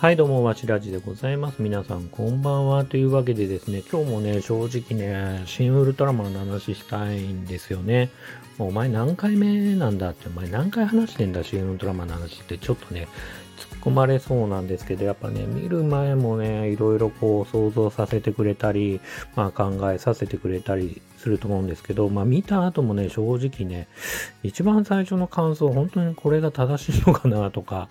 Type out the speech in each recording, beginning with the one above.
はい、どうも、わしらじでございます。皆さん、こんばんは。というわけでですね、今日もね、正直ね、新ウルトラマンの話したいんですよね。もうお前何回目なんだって、お前何回話してんだ、新ウルトラマンの話って、ちょっとね、突っ込まれそうなんですけど、やっぱね、見る前もね、いろいろこう想像させてくれたり、まあ考えさせてくれたりすると思うんですけど、まあ見た後もね、正直ね、一番最初の感想、本当にこれが正しいのかなとか、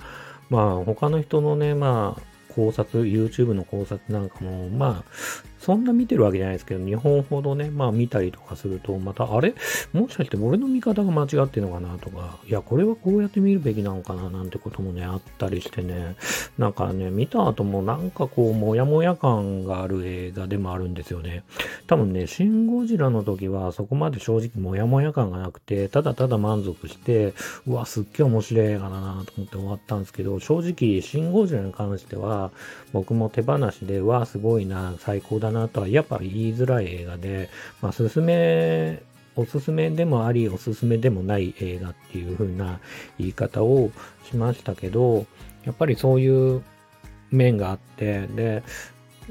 まあ他の人のね、まあ考察、YouTube の考察なんかも、まあ、そんな見てるわけじゃないですけど、2本ほどね、まあ見たりとかすると、また、あれ？もしかして俺の見方が間違ってるのかなとか、いや、これはこうやって見るべきなのかななんてこともね、あったりしてね、なんかね、見た後もなんかこう、もやもや感がある映画でもあるんですよね。多分ね、シン・ゴジラの時はそこまで正直もやもや感がなくて、ただただ満足して、うわ、すっげえ面白い映画だなと思って終わったんですけど、正直、シン・ゴジラに関しては、僕も手放しで、わ、すごいな、最高だなとは、やっぱ言いづらい映画で、まあ、すすめ、おすすめでもあり、おすすめでもない映画っていう風な言い方をしましたけど、やっぱりそういう面があって、で、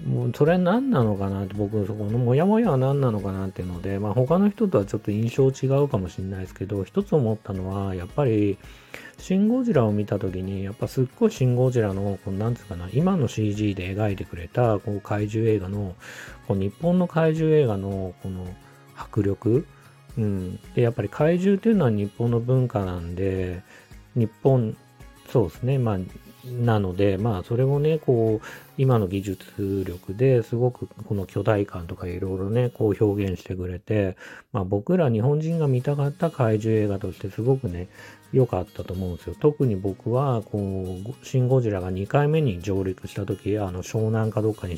もうそれ何なのかなって僕そこのモヤモヤは何なのかなっていうので、まあ他の人とはちょっと印象違うかもしれないですけど、一つ思ったのは、やっぱり、シン・ゴジラを見た時に、やっぱすっごいシン・ゴジラの、こうなんつうかな、今の CG で描いてくれた、こう怪獣映画の、こう日本の怪獣映画の、この迫力、うん。で、やっぱり怪獣っていうのは日本の文化なんで、日本、そうですね、まあ、なので、まあ、それをね、こう、今の技術力ですごくこの巨大感とかいろいろね、こう表現してくれて、まあ僕ら日本人が見たかった怪獣映画としてすごくね、良かったと思うんですよ。特に僕は、こう、シン・ゴジラが2回目に上陸した時、あの、湘南かどっかに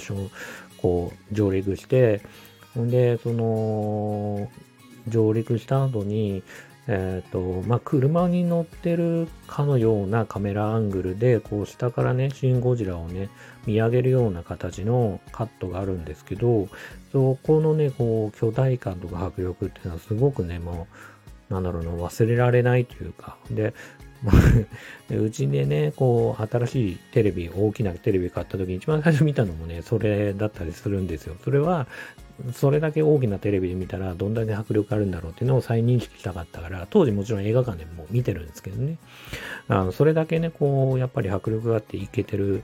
こう、上陸して、ほんで、その、上陸した後に、えっ、と、まあ、車に乗ってるかのようなカメラアングルで、こう下からね、シン・ゴジラをね、見上げるような形のカットがあるんですけど、そこのね、こう、巨大感とか迫力っていうのはすごくね、もう、なんだろうな、忘れられないというか、で、で うちでね、こう、新しいテレビ、大きなテレビ買った時に一番最初見たのもね、それだったりするんですよ。それは、それだけ大きなテレビで見たらどんだけ迫力あるんだろうっていうのを再認識したかったから、当時もちろん映画館でも見てるんですけどね。あのそれだけね、こう、やっぱり迫力があっていけてる、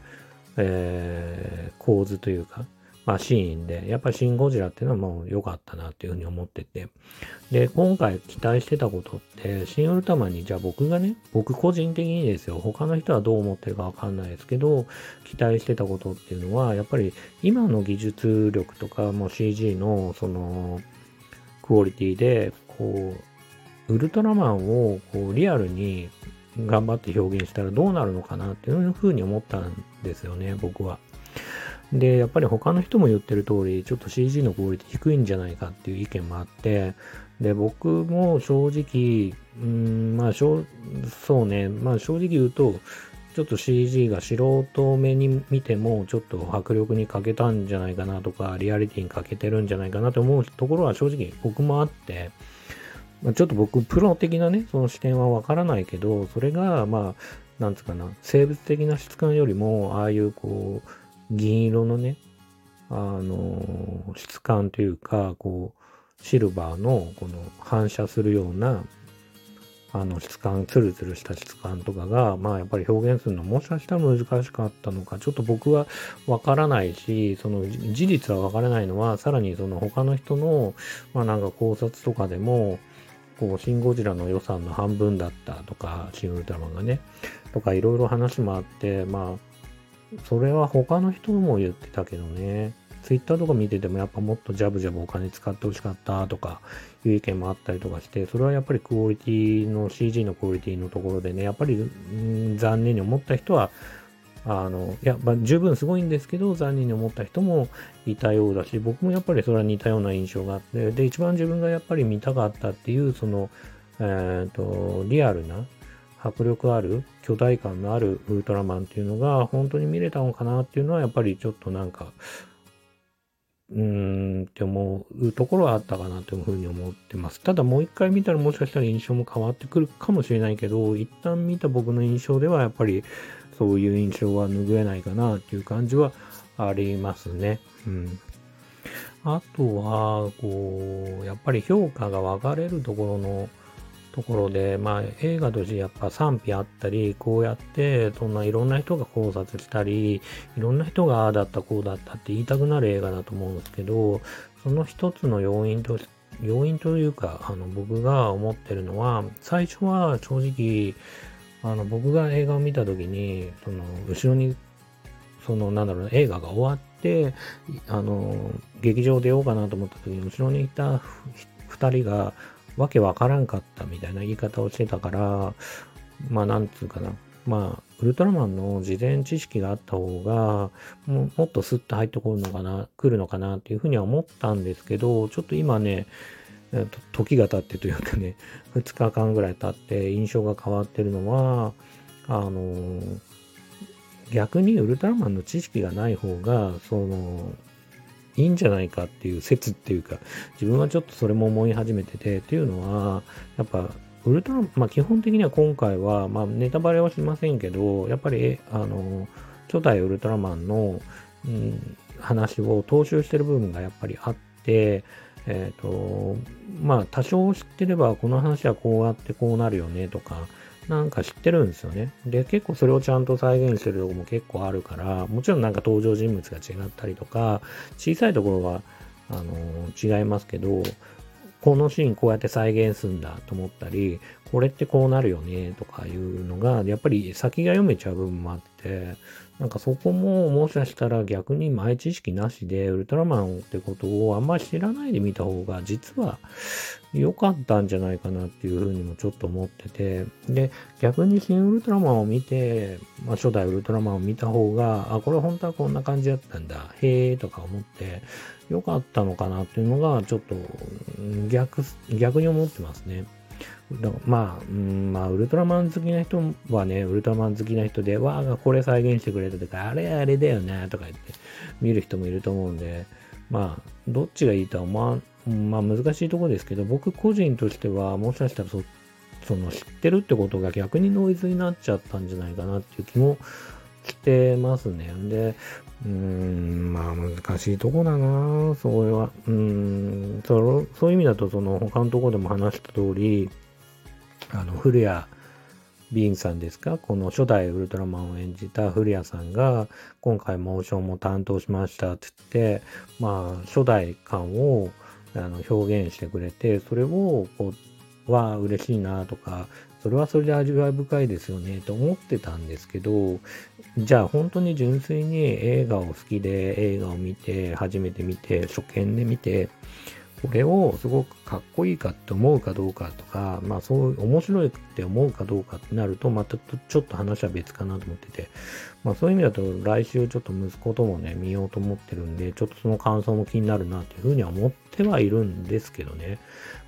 えー構図というか、まあシーンで、やっぱりシン・ゴジラっていうのはもう良かったなっていうふうに思ってて。で、今回期待してたことって、シン・ウルトラマンに、じゃあ僕がね、僕個人的にですよ、他の人はどう思ってるかわかんないですけど、期待してたことっていうのは、やっぱり今の技術力とか、もう CG のその、クオリティで、こう、ウルトラマンをこうリアルに頑張って表現したらどうなるのかなっていうふうに思ったんですよね、僕は。で、やっぱり他の人も言ってる通り、ちょっと CG のクオリティ低いんじゃないかっていう意見もあって、で、僕も正直、うーん、まあ、しょそうね、まあ正直言うと、ちょっと CG が素人目に見ても、ちょっと迫力に欠けたんじゃないかなとか、リアリティに欠けてるんじゃないかなと思うところは正直僕もあって、まあちょっと僕、プロ的なね、その視点はわからないけど、それが、まあ、なんつうかな、生物的な質感よりも、ああいうこう、銀色のね、あの、質感というか、こう、シルバーの、この反射するような、あの質感、ツルツルした質感とかが、まあやっぱり表現するのもしかしたら難しかったのか、ちょっと僕はわからないし、その事実はわからないのは、さらにその他の人の、まあなんか考察とかでも、こう、シン・ゴジラの予算の半分だったとか、シン・ウルトラマンがね、とかいろいろ話もあって、まあ、それは他の人も言ってたけどね、ツイッターとか見ててもやっぱもっとジャブジャブお金使ってほしかったとかいう意見もあったりとかして、それはやっぱりクオリティの CG のクオリティのところでね、やっぱり残念に思った人は、あの、いや、まあ、十分すごいんですけど、残念に思った人もいたようだし、僕もやっぱりそれは似たような印象があって、で、一番自分がやっぱり見たかったっていう、その、えっ、と、リアルな、迫力ある、巨大感のあるウルトラマンっていうのが本当に見れたのかなっていうのはやっぱりちょっとなんか、うーんって思うところはあったかなというふうに思ってます。ただもう一回見たらもしかしたら印象も変わってくるかもしれないけど、一旦見た僕の印象ではやっぱりそういう印象は拭えないかなっていう感じはありますね。うん。あとは、こう、やっぱり評価が分かれるところの、ところで、まあ映画としてやっぱ賛否あったり、こうやってそんないろんな人が考察したり、いろんな人がああだったこうだったって言いたくなる映画だと思うんですけど、その一つの要因と、要因というか、あの僕が思ってるのは、最初は正直、あの僕が映画を見た時に、その後ろに、そのなんだろう、映画が終わって、あの、劇場出ようかなと思った時に、後ろにいた二人が、わけわからんかったみたいな言い方をしてたから、まあなんつうかな。まあ、ウルトラマンの事前知識があった方が、ももっとスッと入ってくるのかな、来るのかなっていうふうには思ったんですけど、ちょっと今ね、時が経ってというかね、2日間ぐらい経って印象が変わってるのは、あの逆にウルトラマンの知識がない方が、その、いいんじゃないかっていう説っていうか、自分はちょっとそれも思い始めてて、っていうのは、やっぱ、ウルトラまあ基本的には今回は、まあネタバレはしませんけど、やっぱり、あの、初代ウルトラマンの、うん、話を踏襲してる部分がやっぱりあって、えっ、ー、と、まあ多少知ってればこの話はこうやってこうなるよねとか、なんか知ってるんですよね。で、結構それをちゃんと再現してるとこも結構あるから、もちろんなんか登場人物が違ったりとか、小さいところは、あのー、違いますけど、このシーンこうやって再現するんだと思ったり、これってこうなるよねとかいうのが、やっぱり先が読めちゃう部分もあって、なんかそこももしかしたら逆に前知識なしでウルトラマンってことをあんまり知らないで見た方が実は良かったんじゃないかなっていうふうにもちょっと思ってて、で、逆に新ウルトラマンを見て、まあ初代ウルトラマンを見た方が、あ、これ本当はこんな感じだったんだ、へえとか思って良かったのかなっていうのがちょっと逆、逆に思ってますね。まあ、うん、まあ、ウルトラマン好きな人はね、ウルトラマン好きな人で、わあ、これ再現してくれたとか、あれあれだよね、とか言って見る人もいると思うんで、まあ、どっちがいいとは思わまあ難しいところですけど、僕個人としては、もしかしたらそ、その知ってるってことが逆にノイズになっちゃったんじゃないかなっていう気もしてますね。で、うーん、まあ難しいとこだなそれは。うん、そそういう意味だと、その他のとこでも話した通り、あの、古谷ビーンさんですか？この初代ウルトラマンを演じた古谷さんが、今回モーションも担当しましたって言って、まあ、初代感をあの表現してくれて、それを、こう、は嬉しいなとか、それはそれで味わい深いですよねと思ってたんですけど、じゃあ本当に純粋に映画を好きで映画を見て、初めて見て、初見で見て、これをすごくかっこいいかって思うかどうかとか、まあそういう面白いって思うかどうかってなると、またちょっと話は別かなと思ってて、まあそういう意味だと来週ちょっと息子ともね、見ようと思ってるんで、ちょっとその感想も気になるなっていうふうには思ってはいるんですけどね。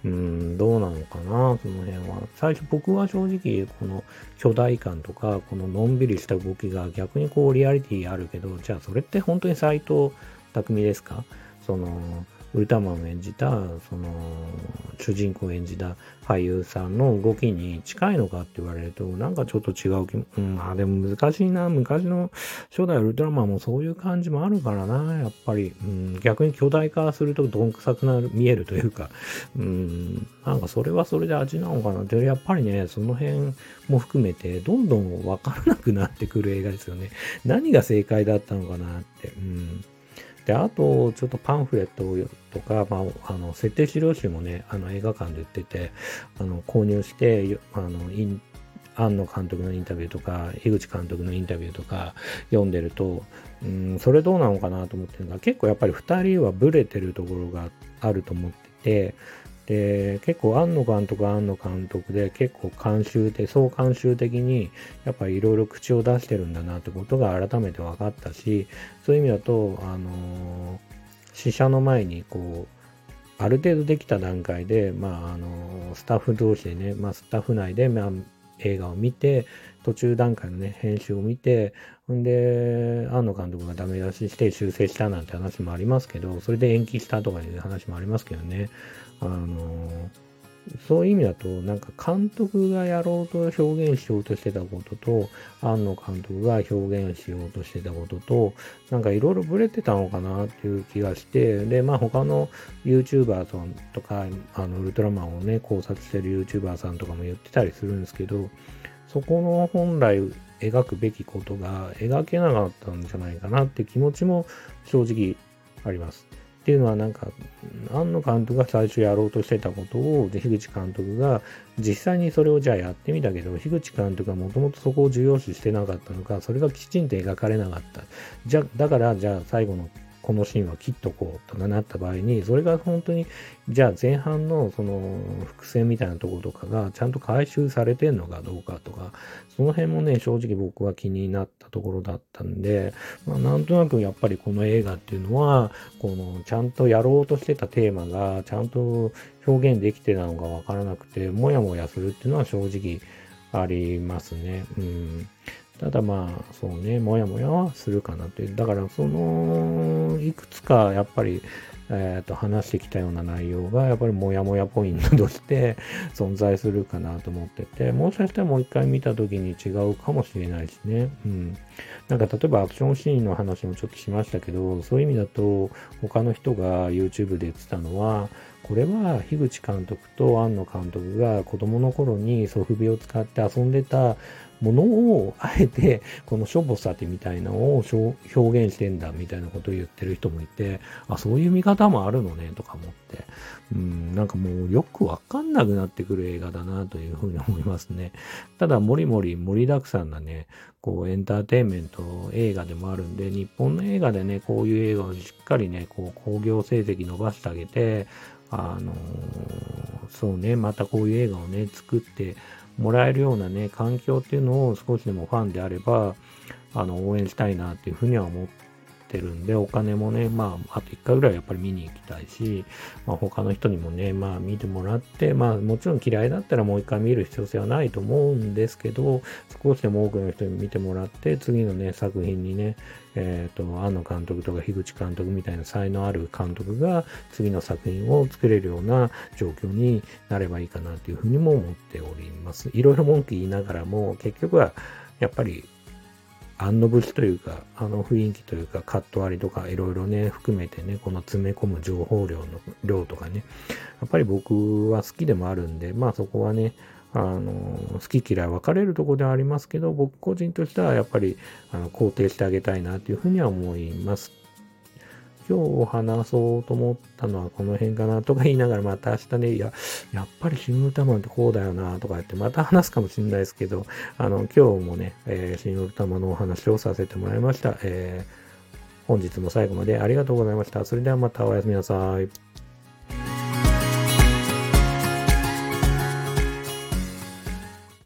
うん、どうなのかな、その辺は。最初僕は正直、この巨大感とか、こののんびりした動きが逆にこうリアリティあるけど、じゃあそれって本当に斎藤匠ですか？その、ウルトラマンを演じた、その、主人公を演じた俳優さんの動きに近いのかって言われると、なんかちょっと違う気も、うん、あ、でも難しいな。昔の初代ウルトラマンもそういう感じもあるからな、やっぱり。うん、逆に巨大化するとどんくさくなる、見えるというか、うん、なんかそれはそれで味なのかなって、やっぱりね、その辺も含めて、どんどんわからなくなってくる映画ですよね。何が正解だったのかなって。うんで、あと、ちょっとパンフレットとか、まあ、あの、設定資料集もね、あの、映画館で売ってて、あの、購入して、あの、イン、庵野監督のインタビューとか、井口監督のインタビューとか読んでると、うん、それどうなのかなと思ってるのが、結構やっぱり2人はブレてるところがあると思ってて、で、結構庵野監督は庵野監督で結構監修で、総監修的にやっぱりいろいろ口を出してるんだなってことが改めて分かったし、そういう意味だと、あの試写の前にこう、ある程度できた段階で、まあ、あのスタッフ同士でね、まあ、スタッフ内で、まあ、映画を見て、途中段階のね、編集を見て、んで、庵野監督がダメ出しして修正したなんて話もありますけど、それで延期したとかいう話もありますけどね。あのそういう意味だと、なんか監督がやろうと表現しようとしてたことと、庵野監督が表現しようとしてたことと、なんかいろいろブレてたのかなっていう気がして、で、まあ他の YouTuber さんとか、あの、ウルトラマンをね、考察してる YouTuber さんとかも言ってたりするんですけど、そこの本来描くべきことが描けなかったんじゃないかなって気持ちも正直あります。っていうのはなんか、庵野監督が最初やろうとしてたことを、樋口監督が実際にそれをじゃあやってみたけど、樋口監督はもともとそこを重要視してなかったのか、それがきちんと描かれなかった。じゃ、だからじゃあ最後のこのシーンは切っとこうとかなった場合に、それが本当に、じゃあ前半のその伏線みたいなところとかがちゃんと回収されてんのかどうかとか、その辺もね、正直僕は気になったところだったんで、まあ、なんとなくやっぱりこの映画っていうのは、このちゃんとやろうとしてたテーマがちゃんと表現できてたのかわからなくて、もやもやするっていうのは正直ありますね。うん。ただまあ、そうね、もやもやはするかなという。だから、その、いくつかやっぱり、えっ、ー、と、話してきたような内容が、やっぱりもやもやポイントとして存在するかなと思ってて、もしかしたらもう一回見た時に違うかもしれないしね。うん。なんか例えばアクションシーンの話もちょっとしましたけど、そういう意味だと、他の人が YouTube で言ってたのは、これは樋口監督と庵野監督が子供の頃にソフビを使って遊んでたものを、あえて、このしょぼさてみたいなのを表現してんだみたいなことを言ってる人もいて、あ、そういう見方もあるのね、とか思って、うん、なんかもうよくわかんなくなってくる映画だなというふうに思いますね。ただ、もりもり盛りだくさんなね、こうエンターテインメント映画でもあるんで、日本の映画でね、こういう映画をしっかりね、こう興行成績伸ばしてあげて、あのー、そうね、またこういう映画をね、作ってもらえるようなね、環境っていうのを少しでもファンであれば、あの、応援したいなっていうふうには思ってるんで、お金もね、まあ、あと1回ぐらいやっぱり見に行きたいし、まあ、他の人にもね、まあ、見てもらって、まあ、もちろん嫌いだったらもう1回見る必要性はないと思うんですけど、少しでも多くの人に見てもらって、次のね、作品にね、えっ、ー、と、庵野監督とか樋口監督みたいな才能ある監督が次の作品を作れるような状況になればいいかなというふうにも思っております。いろいろ文句言いながらも、結局はやっぱり案の節というか、あの雰囲気というか、カット割りとかいろいろね、含めてね、この詰め込む情報量の量とかね、やっぱり僕は好きでもあるんで、まあそこはね、あの、好き嫌い分かれるとこではありますけど、僕個人としてはやっぱり、あの、肯定してあげたいなというふうには思います。今日話そうと思ったのはこの辺かなとか言いながらまた明日ね、いや、やっぱりシングルタマンってこうだよなとか言ってまた話すかもしれないですけど、あの、今日もね、えー、シングルタマンのお話をさせてもらいました。えー、本日も最後までありがとうございました。それではまたおやすみなさい。